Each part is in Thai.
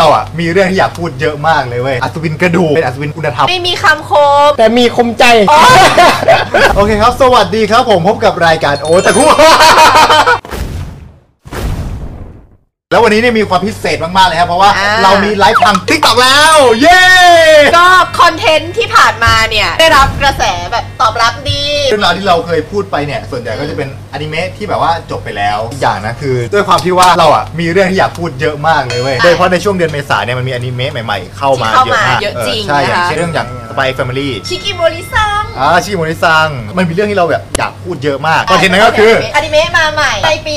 เราอะมีเรื่องที่อยากพูดเยอะมากเลยเว้ยอัศวินกระดูกเป็นอัศวินคุณธรรมไม่มีคำคม แต่มีคมใจ โอเคครับ สวัสดีครับผมพบกับรายการโอตะคุ แล้ววันนี้เนี่ยมีความพิเศษมากๆเลยครับเพราะว่าอ่า เรามีไลฟ์ทาง TikTok แล้ว เย้ ก็คอนเทนต์ที่ผ่านมาเนี่ย ได้รับกระแสแบบตอบรับดี เรื่องราวที่เราเคยพูดไปเนี่ย ส่วนใหญ่ก็จะเป็นอนิเมะที่แบบว่าจบไปแล้วอีกอย่างนะคือ ด้วยความที่ว่าเราอะมีเรื่องที่อยากพูดเยอะมากเลยเว้ยใช่โดยเฉพาะในช่วงเดือนเมษาเนี่ยมันมีอนิเมะใหม่ๆเข้ามาที่เข้าเยอะมากมาเยอะจริงใช่อย่างนะคะ เช่นเรื่องอย่าง Spy Family ชิกิโมริซังอ่าชิกิโมริซังมันมีเรื่องที่เราแบบอยากพูดเยอะมากคอนเทนต์นั้นก็คืออนิเมะมาใหม่ในปี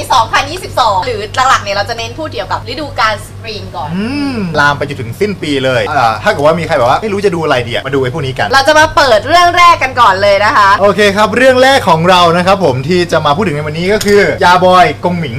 2022 หรือหลักๆเนี่ยเราจะเน้นพูดเกี่ยวกับฤดูกาลสปริงก่อนอืมลามไปจนถึงสิ้นปีเลยอ่าถ้าเกิดว่ามีใครแบบว่าไม่รู้จะดูอะไรดีอะมาดูไอ้พวกนี้กัน เราจะมาเปิดเรื่องแรกกันก่อนเลยนะคะ โอเคครับ เรื่องแรกของเรานะครับผมที่จะมาพูดถึงในวันนี้ก็คือยาบอยกงหมิง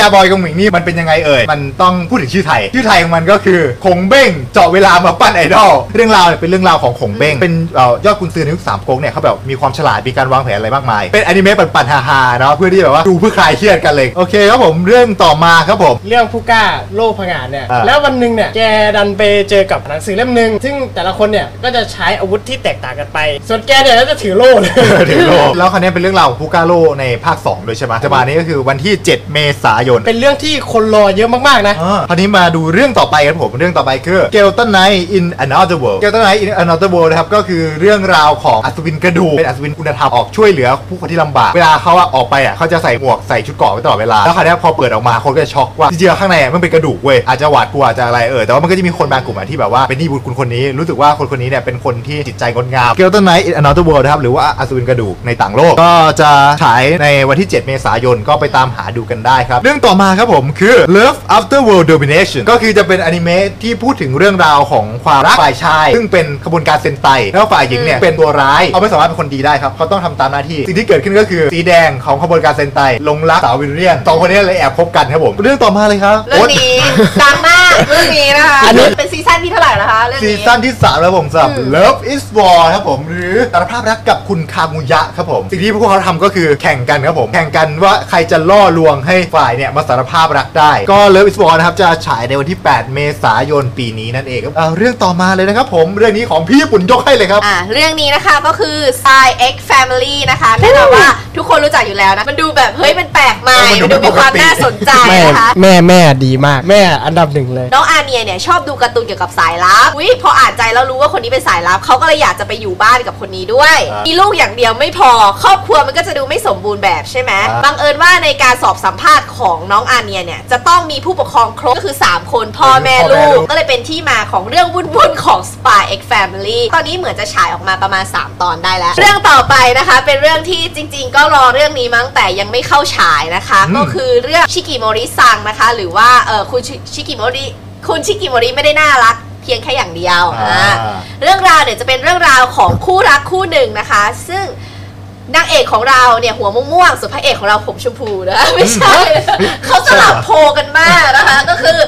ยาบอยกงหมิงนี่มันเป็นยังไงเอ่ย มันต้องพูดถึงชื่อไทย ชื่อไทยของมันก็คือคงเบ้งเจาะเวลามาปั้นไอดอล เรื่องราวเนี่ยเป็นเรื่องราวของคงเบ้ง เป็นเอ่อยอดกุนซือในยุคสามก๊กเนี่ยเขาแบบมีความฉลาด มีการวางแผนอะไรมากมาย เป็นอนิเมะปั่นๆฮาๆเนาะ เพื่อที่แบบว่าดูเพื่อคลายเครียดกันเลย โอเคครับผมเรื่องต่อมาครับผม เรื่องผู้กล้าโลกผงาดเนี่ย อ่า แล้ววันหนึ่งเนี่ยแกดันไปเจอกับหนังสือเล่มหนึ่งซึ่งแต่ละคนเนี่ยก็จะใช้อาวุธที่แตกต่างกันไป ส่วนแกเนี่ยก็จะถือโล่เลยถึงโลกแล้วคราวนี้เป็นเรื่องราวของพูกาโลในภาค 2 ด้วยใช่ไหมจะมานี้ก็คือวันที่ 7 เมษายน เป็นเรื่องที่คนรอเยอะมากๆนะอ่าคราวนี้มาดูเรื่องต่อไปกันผม เรื่องต่อไปคือ g e l t o n Night in Another World g e l t o n Night in Another World นะครับ ก็คือเรื่องราวของอัศวินกระดูก เป็นอัศวินคุณธรรมออกช่วยเหลือผู้คนที่ลำบาก เวลาเขาอะออกไปอะเขาจะใส่หมวกใส่ชุดเกราะไว้ตลอดเวลา แล้วคราวนี้พอเปิดออกมาคนก็จะช็อกว่าจริงๆแล้วข้างในอะมันเป็นกระดูกเว้ย อาจจะหวาดกลัวอาจจะอะไรเออ แต่ว่ามันก็จะมีคนบางกลุ่มอะที่แบบว่าเป็นหนี่บุญคุณคนนี้ รู้สึกว่าคนคนนี้เนี่ยเป็นคนที่จิตใจงดงาม g e l t o n Night in Another World นะครับ หรือว่าอัศวินกระดูกในต่างโลก ก็จะฉายในวันที่ 7 เมษายน ก็ไปตามหาดูกันได้ครับเรื่องต่อมาครับผมคือ Love After World Domination ก็คือจะเป็นอนิเมะที่พูดถึงเรื่องราวของความรักฝ่ายชาย ซึ่งเป็นขบวนการเซนไตแล้วฝ่ายหญิงเนี่ยเป็นตัวร้ายเขาไม่สามารถเป็นคนดีได้ครับเขาต้องทำตามหน้าที่ สิ่งที่เกิดขึ้นก็คือสีแดงของขบวนการเซนไตหลงรักสาว villain สองคนนี้เลยแอบคบกันครับผมเรื่องต่อมาเลยครับเรื่องนี้ดังมาก เรื่องนี้นะคะอันนี้ เป็นซีซั่นที่เท่าไหร่แล้วคะเรื่องซีนี้ ซั่นที่ 3 แล้วผมสำหรับ อืม Love is War ครับผมหรือสารภาพรักกับคุณคางุยะครับผม สิ่งที่พวกเขาทำก็คือแข่งกันครับผม แข่งกันว่าใครจะล่อลวงให้ฝ่ายเนี่ย มาสารภาพรักได้ ก็ Love is War นะครับ จะฉายในวันที่ 8 เมษายนปีนี้นั่นเองครับอ่าเรื่องต่อมาเลยนะครับผมเรื่องนี้ของพี่ญี่ปุ่นยกให้เลยครับ อ่าเรื่องนี้นะคะก็คือ Psy X Family นะคะแน่นอนว่าทุกคนรู้จักอยู่แล้วนะ มันดูแบบเฮ้ยมันแปลกใหม่ เออมันดูมันดูมีความปกติ น่าสนใจแม่นะคะ แม่แม่ดีมาก แม่อันดับหนึ่งเลยน้องอาเนียเนี่ยชอบดูการ์ตูนเกี่ยวกับสายลับอุ้ยพออ่านใจแล้วรู้ว่าคนนี้เป็นสายลับเขาก็เลยอยากจะไปอยู่บ้านกับคนนี้ด้วย อ่ามีมีลูกอย่างเดียวไม่พอ ครอบครัวมันก็จะดูไม่สมบูรณ์แบบใช่ไหมอ่า บังเอิญว่าในการสอบสัมภาษณ์ของน้องอาเนียเนี่ยจะต้องมีผู้ปกครองครบก็คือ 3 คนพ่อแม่ลูก ก็เลยเป็นที่มาของเรื่องวุ่นๆของ Spy X Family ตอนนี้เหมือนจะฉายออกมาประมาณ 3 ตอนได้แล้ว เรื่องต่อไปนะคะ เป็นเรื่องที่จริง ๆ ก็รอเรื่องนี้มั้งแต่ยังไม่เข้าฉายนะคะ อืม ก็คือเรื่องชิกิโมริซังนะคะ หรือว่าเออคุณชิชิกิโมริคุณชิกิโมริไม่ได้น่ารัก เพียงแค่อย่างเดียวอ่าอ่าเรื่องราวเนี่ยจะเป็นเรื่องราวของคู่รักคู่หนึ่งนะคะ ซึ่งนางเอกของเราเนี่ยหัวม่วงๆส่วนพระเอกของเราผมชมพูนะไม่ใช่ เขาสลับโพกันมากนะคะ ก็คือ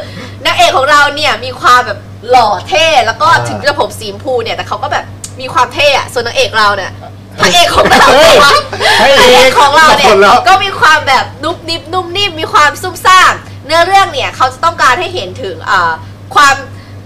นางเอกของเราเนี่ยมีความแบบหล่อเท่แล้วก็อ่าถึงจะผมสีชมพูเนี่ยแต่เขาก็แบบมีความเท่อะส่วนนางเอกเราเนี่ยพระเอกของเราเฮ้ยพระเอกของเราเนี่คยนแล้วก็มีความแบบนุบนิบนุ่มนิ่มมีความซุ่มซ่าม เนื้อเรื่องเนี่ยเขาจะต้องการให้เห็นถึงอ่าความ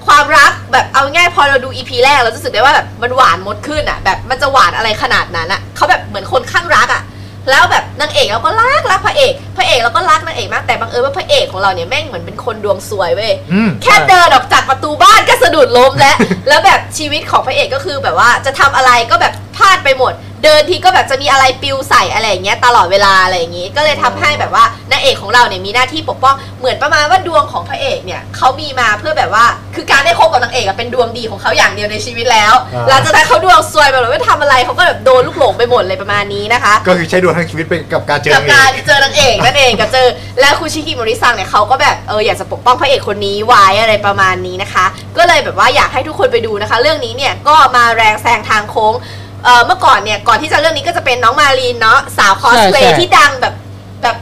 ความรักแบบเอาง่ายพอเราดูอีพีแรกเราจะรู้สึกได้ว่าแบบมันหวานมดขึ้นอะแบบมันจะหวานอะไรขนาดนั้นอะเขาแบบเหมือนคนข้างรักอะแล้วแบบนางเอกเราก็รักรักพระเอกพระเอกเราก็รักนางเอกมากแต่บังเอิญว่าพระเอกของเราเนี่ยแม่งเหมือนเป็นคนดวงซวยเว้ยอืมแค่เดินออกจากประตูบ้านก็สะดุดล้มแล้วแล้วแบบชีวิตของพระเอกก็คือแบบว่าจะทำอะไรก็แบบพลาดไปหมด เดินทีก็แบบจะมีอะไรปลิวใส่อะไรอย่างเงี้ยตลอดเวลาอะไรอย่างงี้ ก็เลยทำให้แบบว่านางเอกของเราเนี่ยมีหน้าที่ปกป้องเหมือนประมาณว่าดวงของพระเอกเนี่ยเขามีมาเพื่อแบบว่า คือการได้คบกับนางเอกอะเป็นดวงดีของเขาอย่างเดียวในชีวิตแล้วอ่าหลังจากนั้นเขาดวงซวยแบบว่าไม่ทำอะไรเขาก็แบบโดนลูกหลงไปหมดเลยประมาณนี้นะคะ ก็คือใช้ดวงทั้งชีวิตไปกับการเจอกับเองการเจอนางเอกนั่นเองกับเจอแล้วคุณชิกิโมริซังเนี่ยเขาก็แบบเอออยากจะปกป้องพระเอกคนนี้ไว้อะไรประมาณนี้นะคะ ก็เลยแบบว่าอยากให้ทุกคนไปดูนะคะ เรื่องนี้เนี่ยก็มาแรงแซงทางโค้ง เออเมื่อก่อนเนี่ยก่อนที่จะเรื่องนี้ก็จะเป็นน้องมารีนเนาะสาวคอสเพลใช่ย์ใช่ใช่ ที่ดังแบบแบบ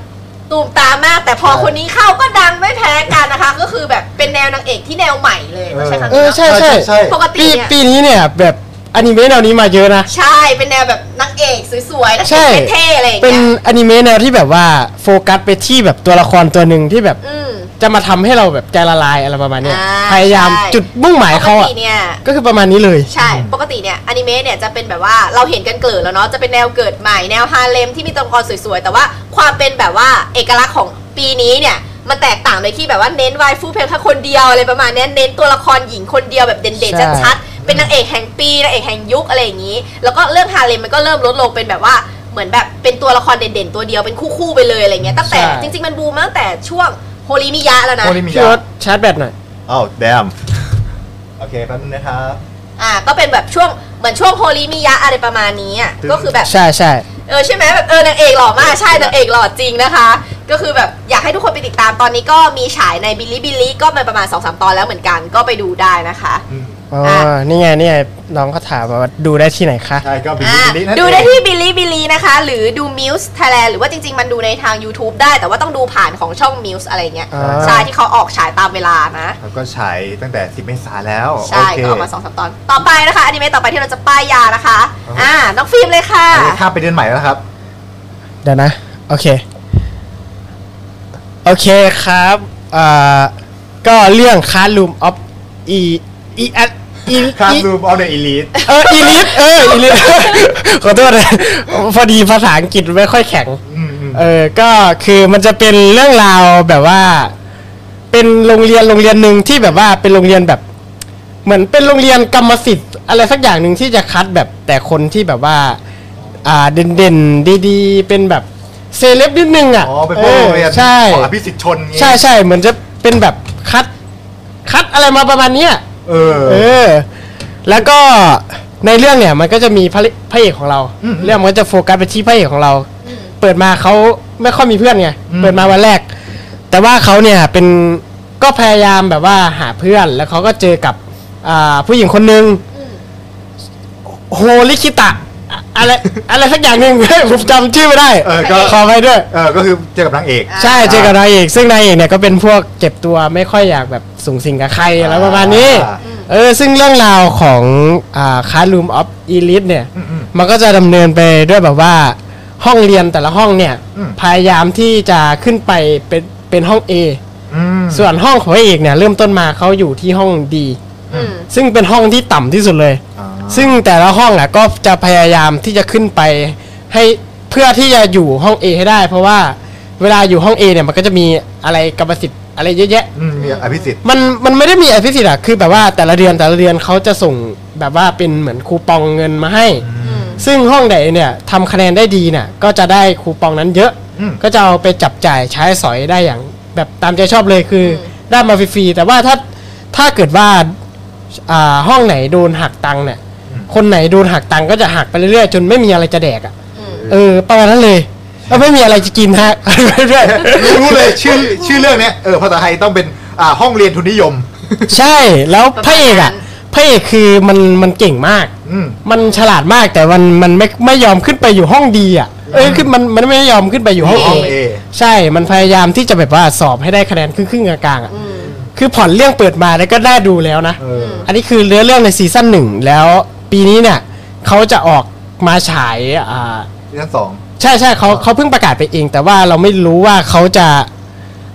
ตูมตามมาก แต่พอคนนี้เข้าก็ดังไม่แพ้กันนะคะ ก็คือแบบเป็นแนวนางเอกที่แนวใหม่เลยไม่ใช่ครั้งเอนี้อเนาะใช่ใช่ใช่ ปกติปีเนี่ย ปีนี้เนี่ยแบบอนิเมะแนวนี้มาเยอะนะ ใช่เป็นแนวแบบนักเอกสวยๆนักใช่เอกเท่ๆอะไรอย่างเป็นเงี้ยอนิเมะแนวที่แบบว่าโฟกัสไปที่แบบตัวละครตัวหนึ่งที่แบบ อืม จะมาทำให้เราแบบใจละลายอะไรประมาณเนี้ยอ่าพยายามใช่ จุดมุ่งหมายเขาปกอะติเนี่ย ก็คือประมาณนี้เลย ใช่ ปกติเนี่ยอนิเมะเนี่ยจะเป็นแบบว่าเราเห็นกันเกิดแล้วเนาะ จะเป็นแนวเกิดใหม่แนวฮาเร็มที่มีตัวละครสวยๆ แต่ว่าความเป็นแบบว่าเอกลักษณ์ของปีนี้เนี่ย มันแตกต่างเลยที่แบบว่าเน้น waifu เพียงแค่คนเดียวอะไรประมาณเนี้ยเน้นตัวละครหญิงคนเดียวแบบเด่นใช่ ๆชัดๆเป็นนางเอกแห่งปีนางเอกแห่งยุคอะไรอย่างนี้ แล้วก็เรื่องฮาเร็มมันก็เริ่มลดลงเป็นแบบว่าเหมือนแบบเป็นตัวละครเด่นๆตัวเดียวเป็นคู่ๆไปเลยอะไรเงี้ยตั้งแต่จริงๆมันบูมมาตั้งแต่ช่วง โฮลิมิยะแล้วนะ โฮลิมิพี่รถชาร์จแบตหน่อย อ้าว damn โอเคแป๊บนึงนะครับ อ่า ก็เป็นแบบช่วง เหมือนช่วงโฮลิมิยะอะไรประมาณนี้อะ ก็คือแบบ ใช่ใช่เออใช่ไหมแบบเออนางเอกหล่อมากใช่นางเอกหล่อจริงนะคะ ก็คือแบบอยากให้ทุกคนไปติดตามตอนนี้ก็มีฉายใน Bilibili ก็มาประมาณ2อสตอนแล้วเหมือนกันก็ไปดูได้นะคะ อืม อ๋อนี่ไงนี่ไงน้องเขาถามมาว่าดูได้ที่ไหนคะ ใช่ก็ Bilibili อ่า นั่นดูได้เองที่ Bilibili นะคะ หรือดู Muse Thailand หรือว่าจริง ๆ มันดูในทาง YouTube ได้ แต่ว่าต้องดูผ่านของช่อง Muse อะไรเงี้ยอ่า ใช่ที่เขาออกฉายตามเวลานะ แล้วก็ฉายตั้งแต่ 10 เมษาแล้วใช่โอเคก็ออกมา2อสตอน ต่อไปนะคะอนิเมะต่อไปที่เราจะป้ายยานะคะครับอ่าน้องฟิล์มเลยค่ะ อันนี้ข้ามไปเดือนใหม่แล้วครับ เดี๋ยวนะ โอเค โอเคครับอ่าก็เรื่องคาร์ลูมออฟอีอีอัด อีคลาสอีรูมออฟเดอะอีลิทเอออีลิทเอออีลิทขอโทษนะพอดีภาษาอังกฤษไม่ค่อยแข็งเออก็คือมันจะเป็นเรื่องราวแบบว่า เป็นโรงเรียนโรงเรียนหนึ่งที่แบบว่าเป็นโรงเรียนแบบ เหมือนเป็นโรงเรียนกรรมสิทธิ์อะไรสักอย่างหนึ่งที่จะคัดแบบแต่คนที่แบบว่า อ่าเด่นๆดีๆ เป็นแบบเซเลบนิดนึงอะอ๋อเป็นพวกโรงเรียนใช่ของอภิสิทธิ์ชนงี้ใช่ใช่เหมือนจะเป็นแบบคัด คัดอะไรมาประมาณเนี้ย เออ เออ แล้วก็ในเรื่องเนี่ยมันก็จะมีพระพระเอกของเรา อืมเรื่องมันก็จะโฟกัสไปที่พระเอกของเรา เปิดมาเขาไม่ค่อยมีเพื่อนไงอืม เปิดมาวันแรก แต่ว่าเขาเนี่ยเป็นก็พยายามแบบว่าหาเพื่อนแล้วเขาก็เจอกับอ่าผู้หญิงคนหนึ่งโฮริคิตะ อะอะไรอะไรสักอย่างหนึ่ง ผมจำชื่อไม่ได้เออก็ ขอไปด้วย เออก็คือเจอกับนางเอกอ่าใช่เจอกับนางเอกซึ่งนางเอกเนี่ยก็เป็นพวกเก็บตัวไม่ค่อยอยากแบบสุงสิงกับใครอะไรประมาณนี้ อ่า เออซึ่งเรื่องราวของอ่า Classroom of Elite เนี่ย อืมอืม มันก็จะดำเนินไปด้วยแบบว่าห้องเรียนแต่ละห้องเนี่ย อืม พยายามที่จะขึ้นไปเป็นเป็นห้อง A อืมส่วนห้องของพระเอกเนี่ยเริ่มต้นมาเขาอยู่ที่ห้อง D อืมซึ่งเป็นห้องที่ต่ำที่สุดเลย อ่า ซึ่งแต่ละห้องอะก็จะพยายามที่จะขึ้นไป ให้เพื่อที่จะอยู่ห้อง A ให้ได้ เพราะว่าเวลาอยู่ห้อง A เนี่ยมันก็จะมีอะไรกรรมสิทธิ์อะไรเยอะแยะ อืมมีอภิสิทธิ์มันมันไม่ได้มีอภิสิทธิ์อะคือแบบว่าแต่ละเดือนแต่ละเดือนเขาจะส่งแบบว่าเป็นเหมือนคูปองเงินมาให้ อืมซึ่งห้องไหนเนี่ยทำคะแนนได้ดีเนี่ยก็จะได้คูปองนั้นเยอะ อืม ก็จะเอาไปจับจ่ายใช้สอยได้อย่าง แบบตามใจชอบเลยคืออมได้มาฟรีๆแต่ว่าถ้าถ้าเกิดว่าอ่าห้องไหนโดนหักตังค์เนี่ย คนไหนโดนหักตังค์ก็จะหักไปเรื่อยๆ จนไม่มีอะไรจะแดกอะอืมเออประมาณนั้นเลยแล้วไม่มีอะไรจะกินฮะเรื่อยรู้เลยชื่อชื่อเรื่องเนี้ยเออภาษาไทยต้องเป็นอ่าห้องเรียนทุนนิยมๆใช่แล้วพระเอกอะพระเอกคือมันมันเก่งมากอืมมันฉลาดมากแต่มันมันไม่ไม่ยอมขึ้นไปอยู่ห้องดีอะเออคือมันมันไม่ยอมขึ้นไปอยู่ห้องห้องเอ A ใช่มันพยายามที่จะแบบว่าสอบให้ได้คะแนนครึ่งๆกลางๆอะอืมคือผ่อนเรื่องเปิดมาแล้วก็ได้ดูแล้วนะเอออันนี้คือเรื่องเรื่องในซีซั่นหนึ่งแล้ว ปีนี้เนี่ยเขาจะออกมาฉายอ่าซีซั่นสอง ใช่ใช่เขาเขาเพิ่งประกาศไปเอง แต่ว่าเราไม่รู้ว่าเขาจะ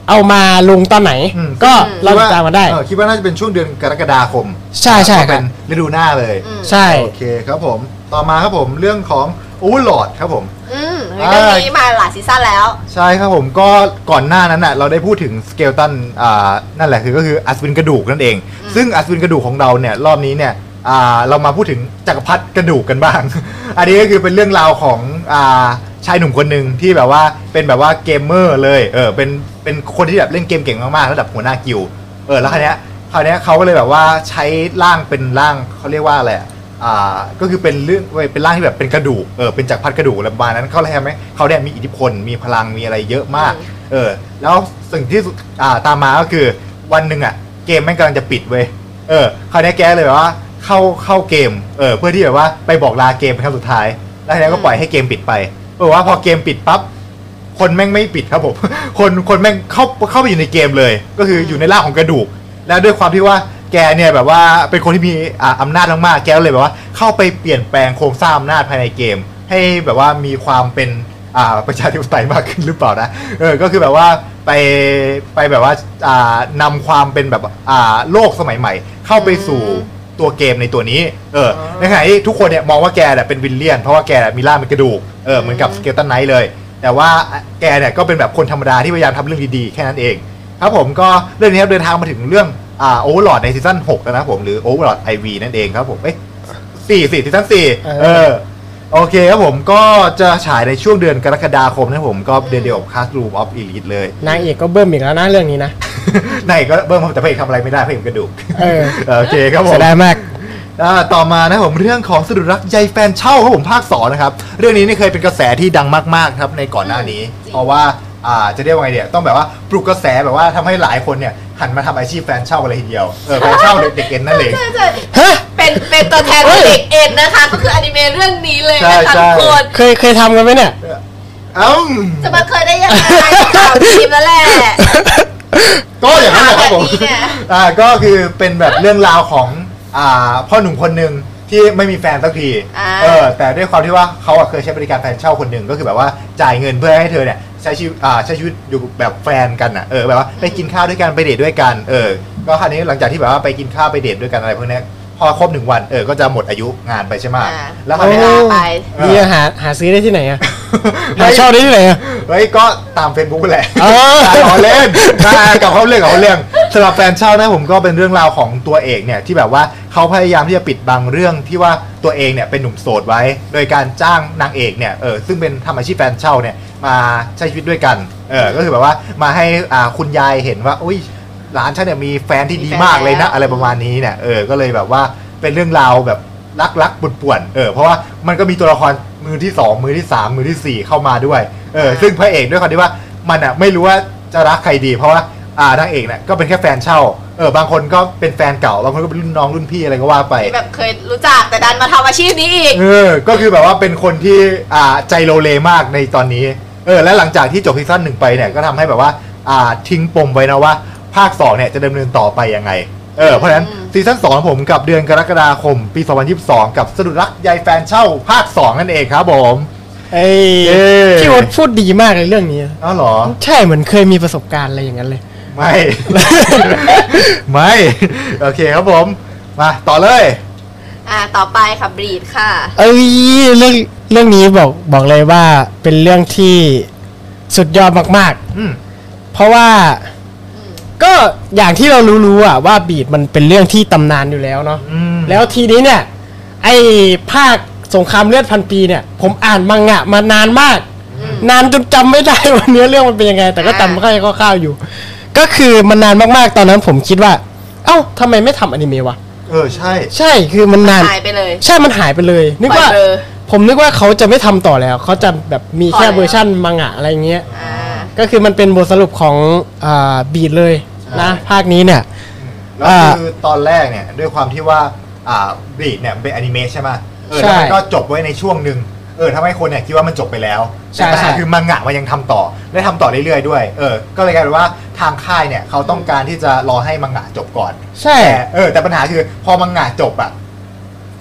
เอามาลงตอนไหน อืม ก็อืมเราติดตามมาได้ เออคิดว่าน่าจะเป็นช่วงเดือนกรกฎาคมใช่ใช่คเป็รับนฤดูหน้าเลย อืมใช่ โอเคครับผม ต่อมาครับผมเรื่องของอูหลอดครับผม อืมเฮ้ยเรื่องนี้มาหลายซีซั่นแล้ว ใช่ครับผมก็ก่อนหน้านั้นน่ะเราได้พูดถึงสเกลตันอ่านั่นแหละคือก็คืออัศวินกระดูกนั่นเอง ซึ่งอัศวินกระดูกของเราเนี่ยรอบนี้เนี่ย อ่าเรามาพูดถึงจักรพรรดิกระดูกกันบ้าง อันนี้ก็คือเป็นเรื่องราวของอ่าชายหนุ่มคนหนึ่งที่แบบว่าเป็นแบบว่าเกมเมอร์เลยเออเป็นเป็นคนที่แบบเล่นเกมเก่งมากๆระดับหัวหน้ากิลเออแล้วคราวเนี้ยคราวเนี้ยเขาก็เลยแบบว่าใช้ร่างเป็นร่างเขาเรียกว่าอะไรอะอ่าก็คือเป็นเรื่องเว้ยเป็นร่างที่แบบเป็นกระดูกเออเป็นจักรพรรดิกระดูกอะไรประมาณนั้นเขาเลยทำให้เขาเนี่ยมีอิทธิพลมีพลังมีอะไรเยอะมากเออแล้วสิ่งที่อ่าตามมาก็คือวันหนึ่งอะเกมแม่งกำลังจะปิดเว้ยเออคราวนี้แกเลยแบบว่า เข้าเข้าเกมเออเพื่อที่แบบว่าไปบอกลาเกมเป็นครั้งสุดท้าย แล้วทีนี้ก็ปล่อยให้เกมปิดไปเออว่าพอเกมปิดปั๊บคนแม่งไม่ปิดครับผมคนคนแม่งเข้าเข้าไปอยู่ในเกมเลย ก็คืออยู่ในร่างของกระดูก แล้วด้วยความที่ว่าแกเนี่ยแบบว่าเป็นคนที่มีอ่าอำนาจมากๆแกก็เลยแบบว่า เข้าไปเปลี่ยนแปลงโครงสร้างอำนาจภายในเกม ให้แบบว่ามีความเป็นอ่าประชาธิปไตยมากขึ้นหรือเปล่านะเออก็คือแบบว่าไปไปแบบว่าอ่านำความเป็นแบบอ่าโลกสมัยใหม่ เข้าไปสู่ ตัวเกมในตัวนี้ เออ ในขณะที่ทุกคนเนี่ยมองว่าแกเนี่ยเป็น villain เพราะว่าแกมีร่างเป็นกระดูก เออ เหมือนกับ Skeleton Knight เลย แต่ว่าแกเนี่ยก็เป็นแบบคนธรรมดาที่พยายามทำเรื่องดีๆ แค่นั้นเอง ครับผมก็เรื่องนี้ครับเดินทางมาถึงเรื่องอ่า Overlord ในซีซั่น6แล้วนะครับผมหรือ Overlord IV นั่นเองครับผม เอ้ยสี่สี่ซีซั่นสี่เออเออโอเคครับผมก็จะฉายในช่วงเดือนกรกฎาคมนะครับผมก็เดือนเดียวกับ Classroom of Elite เลยนางเอกก็เบิ้มอีกแล้วนะเรื่องนี้นะ ในก็เบิ้มแต่พระเอกทำอะไรไม่ได้พระเอกกระดูกเออโอเคครับผเสีมยดายมาก อ่าต่อมานะครับผมเรื่องของสะดุดรักใยแฟนเช่าครับผมภาคสองนะครับ เรื่องนี้นี่เคยเป็นกระแสที่ดังมากๆครับในก่อนหน้านี้ จริง เพราะว่าอ่าจะเรียกว่าไงเนี่ยต้องแบบว่าปลุกกระแสแบบว่าทำให้หลายคนเนี่ยหันมาทำอาชีพแฟนเช่ากันเลยทีเดียวเออแฟนเช่าเด็กๆเอ็นนั่นเอง ใช่ใช่ฮะเป็นเป็นตัวแทนของเด็กเอ็นนะคะ ก็คืออนิเมะเรื่องนี้เลยนะคะใช่ใช่ ทุกคนเคยเคยทำกันไหมเนี่ย เอ้า จะมาเคยได้ยังไงข่าวทีมแล้วแหละ ก็อย่างนั้นแหละครับผมแบบนี้เนี่ยอ่าก็คือเป็นแบบเรื่องราวของอ่าพ่อหนุ่มคนหนึ่งที่ไม่มีแฟนสักทีอ่าเออแต่ด้วยความที่ว่าเขาอะเคยใช้บริการแฟนเช่าคนหนึ่งก็คือแบบว่าจ่ายเงินเพื่อให้เธอเนี่ยใช้ชีวิตอ่าใช้ชีวิตอยู่แบบแฟนกันอะเออแบบว่าไปกินข้าวด้วยกันไปเดทด้วยกันเออก็คราวนี้หลังจากที่แบบว่าไปกินข้าวไปเดทด้วยกันอะไรพวกเนี้ย พอครบหนึ่งวันเออก็จะหมดอายุงานไปใช่ไหมอ่า แล้วคราวนี้โอ้ไป เออนี่หาหาซื้อได้ที่ไหนอะหาเช่าได้ที่ไหนอะ เฮ้ยก็ตามเฟซบุ๊กแหละอ๋อขอเล่นนะกับเขาเรื่องกับเขาเรื่องสำหรับแฟนเช่านะผมก็เป็นเรื่องราวของตัวเอกเนี่ยที่แบบว่าเขาพยายามที่จะปิดบังเรื่องที่ว่าตัวเองเนี่ยเป็นหนุ่มโสดไว้ โดยการจ้างนางเอกเนี่ยเออซึ่งเป็นทำอาชีพแฟนเช่าเนี่ยมาใช้ชีวิตด้วยกันเออก็คือแบบว่ามาให้อ่าคุณยายเห็นว่าอุ้ย หลานฉันเนี่ยมีแฟนที่ดีมากเลยนะ อะไรประมาณนี้เนี่ยเออก็เลยแบบว่าเป็นเรื่องราวแบบรักรักๆป่วนๆเออเพราะว่ามันก็มีตัวละครมือที่สองมือที่สามมือที่สี่เข้ามาด้วยเออซึ่งพระเอกด้วยความที่ว่ามันอะไม่รู้ว่าจะรักใครดี เพราะว่าอ่านางเอกเนี่ยก็เป็นแค่แฟนเช่าเออบางคนก็เป็นแฟนเก่าบางคนก็เป็นรุ่นน้องรุ่นพี่อะไรก็ว่าไปที่แบบเคยรู้จักแต่ดันมาทำอาชีพนี้อีกเออก็คือแบบว่าเป็นคนที่อ่าใจโลเลมากในตอนนี้เออและหลังจากที่จบซีซั่นหนึ่งไปเนี่ยก็ทำให้แบบว่าอ่าทิ้งปมไว้นะว่า ภาค2เนี่ยจะดำเนินต่อไปยังไง เออ เพราะฉะนั้นอืมซีซั่น2ของผมกับเดือนกรกฎาคมปี 2022 กับสะดุดรักยายแฟนเช่าภาค 2 นั่นเองครับผม ไอ้เย้พี่โอ๊ตพูดดีมากเลยเรื่องนี้ อ้าวเหรอ ใช่เหมือนเคยมีประสบการณ์อะไรอย่างนั้นเลย ไม่ ไม่ โอเคครับผม มาต่อเลย อ่าต่อไปค่ะบรีดค่ะ เอ้ยเรื่องเรื่องนี้บอกบอกเลยว่าเป็นเรื่องที่สุดยอดมากอืม ๆ เพราะว่า ก็อย่างที่เรารู้ๆอะว่าบีดมันเป็นเรื่องที่ตำนานอยู่แล้วเนาะอืม แล้วทีนี้เนี่ย ไอ้ภาคสงครามเลือดพันปีเนี่ย ผมอ่านมังงะมานานมาก นานจนจำไม่ได้ว่าเนื้อเรื่องมันเป็นยังไง แต่ก็จำค่อยๆคร่าวๆอยู่ ก็คือมันนานมากๆตอนนั้นผมคิดว่า เอ้าทำไมไม่ทำอนิเมะวะเออใช่ ใช่คือมันนาน หายไปเลย ใช่มันหายไปเลย นึกว่า ปล่อยเบลอ ผมนึกว่าเขาจะไม่ทำต่อแล้ว เขาจะแบบมีแค่พอแล้วเวอร์ชั่นมังงะอะไรเงี้ย อ่า ก็คือมันเป็นบทสรุปของอ่าบีดเลย นะภาคนี้เนี่ยแล้วอ่าคือตอนแรกเนี่ยด้วยความที่ว่าอ่าบีดเนี่ยมันเป็นอนิเมะใช่ไหมเออใช่แล้วมันก็จบไว้ในช่วงหนึ่งเออทำให้คนเนี่ยคิดว่ามันจบไปแล้วใช่แต่ปัญหาใช่คือมังงะมันยังทำต่อและทำต่อเรื่อยๆด้วย เออ ก็เลยกลายเป็นว่าทางค่ายเนี่ยเขาต้องการที่จะรอให้มังงะจบก่อน ใช่แต่เออแต่ปัญหาคือพอมังงะจบอะ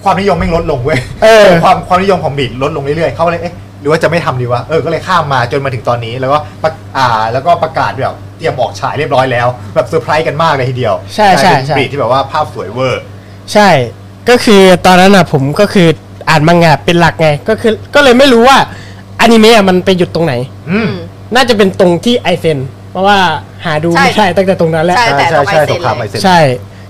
ความนิยมมันลดลงเว้ยเออความความนิยมของบีดลดลงเรื่อยๆเขาเลยเอ๊ะ หรือว่าจะไม่ทำดีวะเออก็เลยข้ามมาจนมาถึงตอนนี้แล้วก็ประอ่าแล้วก็ประกาศแบบเตรียมออกฉายเรียบร้อยแล้วแบบเซอร์ไพรส์กันมากเลยทีเดียวใช่ใช่กลายเป็นใช่บีดที่แบบว่าภาพสวยเวอร์ ใช่ก็คือตอนนั้นอะผมก็คืออ่านมังงะเป็นหลักไงก็คือก็เลยไม่รู้ว่าอนิเมะอะมันไปหยุดตรงไหนอืมน่าจะเป็นตรงที่ไอเซ็นเพราะว่าหาดูใช่ไม่ใช่ตั้งแต่ตรงนั้นแหละใช่แต่ใช่ต้องใช่ไอเซ็นสงครามเลยไอเซ็นใช่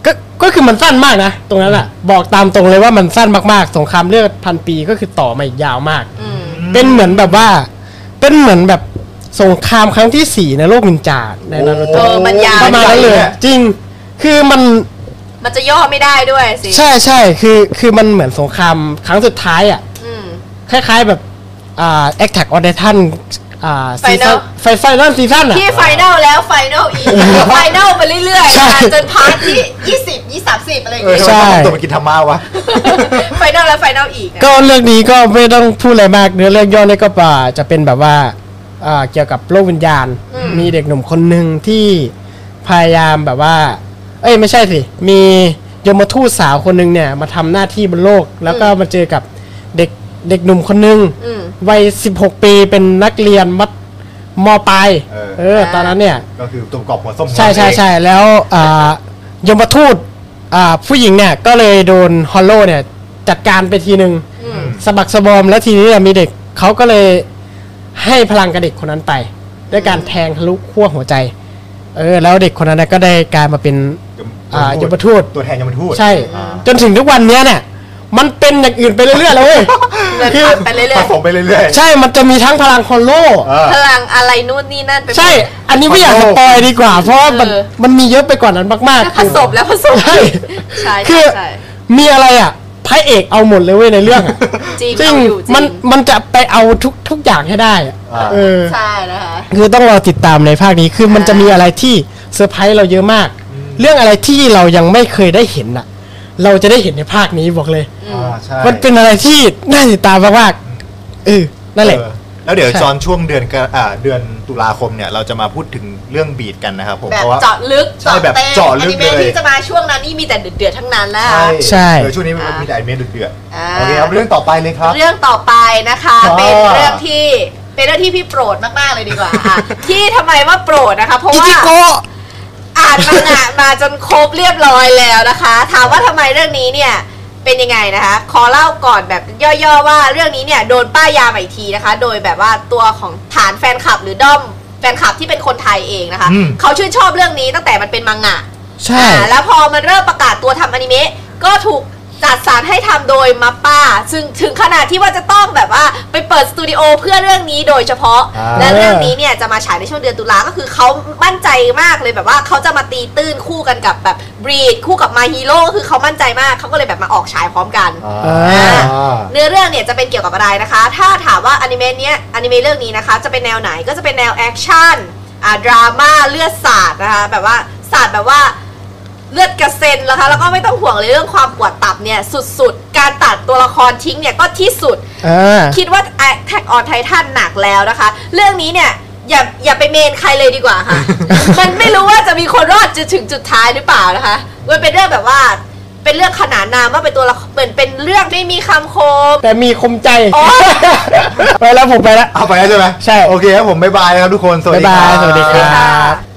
ก็ก็คือมันสั้นมากนะ ตรงนั้นอะ บอกตามตรงเลยว่ามันสั้นมากๆ สงครามเลือดพันปีก็คือต่อมาอีกยาวมากอืม เป็นเหมือนแบบว่า เป็นเหมือนแบบสงครามครั้งที่สี่ในโลกนินจาในนารูโตะ เออมันยาว ประมาณนั้นเลยจริง คือมัน มันจะย่อไม่ได้ด้วยสิใช่ใช่คือคือมันเหมือนสงครามครั้งสุดท้ายอะ อืม คล้ายๆแบบอ่า Attack on Titan อ่าซีซั่น Final Fi Final Season อะ ที่ Final แล้วไฟแนลอีกไฟแนลไปเรื่อยใช่ๆมาจนพาร์ทที่ยี่สิบยี่สามสิบอะไรอย่างเออเงี้ยทำไมใช่ต้องตัวมันกินธรรมาวะ ไฟแนลแล้วไฟแนลอีกนะก็เรื่องนี้ก็ไม่ต้องพูดอะไรมากเนื้อเรื่องย่อเนี่ยก็ป่าจะเป็นแบบว่าอ่าเกี่ยวกับโลกวิญญาณ มีเด็กหนุ่มคนหนึ่งที่พยายามแบบว่า เอ้ยไม่ใช่สิ มียมทูตสาวคนหนึ่งเนี่ยมาทำหน้าที่บนโลก แล้วก็มาเจอกับ เด็กเด็กหนุ่มคนหนึ่งอืม วัย 16 ปีเป็นนักเรียนมัธมปลายเออ เออตอนนั้นเนี่ย ก็คือตัวประกอบหัวส้มใช่ใช่ใช่แล้วอ่ายมทูตอ่าผู้หญิงเนี่ยก็เลยโดนฮอลโลเนี่ยจัดการไปทีหนึ่งอืม สะบักสะบอมแล้วทีนี้เนี่ยมีเด็กเขาก็เลยให้พลังกับเด็กคนนั้นไป ด้วยการแทงทะลุขั้วหัวใจเออแล้วเด็กคนนั้นนะก็ได้กลายมาเป็น อ่ายมทูต ตัวแทนยมทูตใช่ อ่าจนถึงทุกวันเนี้ยเนี่ยมันเป็นอย่างอื่นไปเรื่อยๆแล้วเว้ย เงินคือผ่านไปเรื่อยผสมไปเรื่อยๆ ใช่มันจะมีทั้งพลัง Hollow เออๆพลังอะไรนู่นนี่นั่นไปหมด ใช่ อันนี้ไม่อยาก spoil ดีกว่า เพราะว่ามันเออ มันมีเยอะไปกว่านั้นมากๆผสมแล้วผสมใช่ใช่คือใช่มีอะไรอะพระเอกเอาหมดเลยเว้ยในเรื่องอะจริงจริงเอาอยู่จริงมันมันจะไปเอาทุกทุกอย่างให้ได้อะอ่า เออ ใช่นะคะ คือต้องรอติดตามในภาคนี้คือมันจะมีอะไรที่เซอร์ไพรส์เราเยอะมาก เรื่องอะไรที่เรายังไม่เคยได้เห็นอะ เราจะได้เห็นในภาคนี้บอกเลย อ่าใช่มันเป็นอะไรที่น่าติดตามมากๆเออนั่นแหละ เออแล้วเดี๋ยวใช่ จอนช่วงเดือนกรอ่าเดือนตุลาคมเนี่ย เราจะมาพูดถึงเรื่องบีดกันนะครับผม แบเพบราะว่า เจาะลึกใช่แบบต็มเจาะลึกอนิเมะเลยที่จะมาช่วงนั้นนี่มีแต่เดือดๆทั้งนั้นแล้ว ใช่ใช่เดี๋ยวช่วงนี้มันอ่ามีมีแต่เมนเดือดอ่า ๆโอเคครับเรื่องต่อไปเลยครับ เรื่องต่อไปนะคะอ๋อเป็นเรื่องที่เป็นเรื่องที่พี่โปรดมากๆเลยดีกว่าอะ ที่ทำไมว่าโปรดนะคะ เพราะอิว่าจิโกะอ่านมังงะมาจนครบเรียบร้อยแล้วนะคะ ถามว่าทำไมเรื่องนี้เนี่ยเป็นยังไงนะคะ ขอเล่าก่อนแบบย่อๆว่าเรื่องนี้เนี่ยโดนป้ายยามาอีกทีนะคะ โดยแบบว่าตัวของฐานแฟนคลับหรือด้อมแฟนคลับที่เป็นคนไทยเองนะคะ อืม เขาชื่นชอบเรื่องนี้ตั้งแต่มันเป็นมังงะ ใช่ อ่าแล้วพอมันเริ่มประกาศตัวทำอนิเมะก็ถูก จัดสรรให้ทำโดยมัปป้า ซึ่งถึงขนาดที่ว่าจะต้องแบบว่าไปเปิดสตูดิโอเพื่อเรื่องนี้โดยเฉพาะอ่าและเรื่องนี้เนี่ยจะมาฉายในช่วงเดือนตุลาก็คือเขามั่นใจมากเลยแบบว่าเขาจะมาตีตื้นคู่กันกับแบบ Bleach คู่กับ My Hero ก็คือเขามั่นใจมากเขาก็เลยแบบมาออกฉายพร้อมกันอ่าอ่าเนื้อเรื่องเนี่ยจะเป็นเกี่ยวกับอะไรนะคะ ถ้าถามว่าอนิเมะเนี้ยอนิเมะเรื่องนี้นะคะจะเป็นแนวไหนก็จะเป็นแนวแอคชั่นอ่าดราม่าเลือดสาดนะคะแบบว่าสาดแบบว่า เลือดกระเซ็นนะคะ แล้วก็ไม่ต้องห่วงเลยเรื่องความปวดตับเนี่ยสุดๆ การตัดตัวละครทิ้งเนี่ยก็ที่สุด อ่า คิดว่าแท็กออนไททันหนักแล้วนะคะ เรื่องนี้เนี่ยอย่าอย่าไปเมนใครเลยดีกว่าค่ะ มันไม่รู้ว่าจะมีคนรอดจะถึงจุดท้ายหรือเปล่านะคะมันเป็นเรื่องแบบว่าเป็นเรื่องขนานนามว่าเป็นตัวละครเหมือนเป็นเรื่องไม่มีคำคม แต่มีคมใจ โอ๊ย ไปแล้วผมไปแล้ว เอาไปแล้วใช่ไหมใช่โอเคครับผมบ๊ายบายนะครับทุกคน สวัสบ๊ายดีครับบายสวัสดีคสวัสดีรัค่ะบ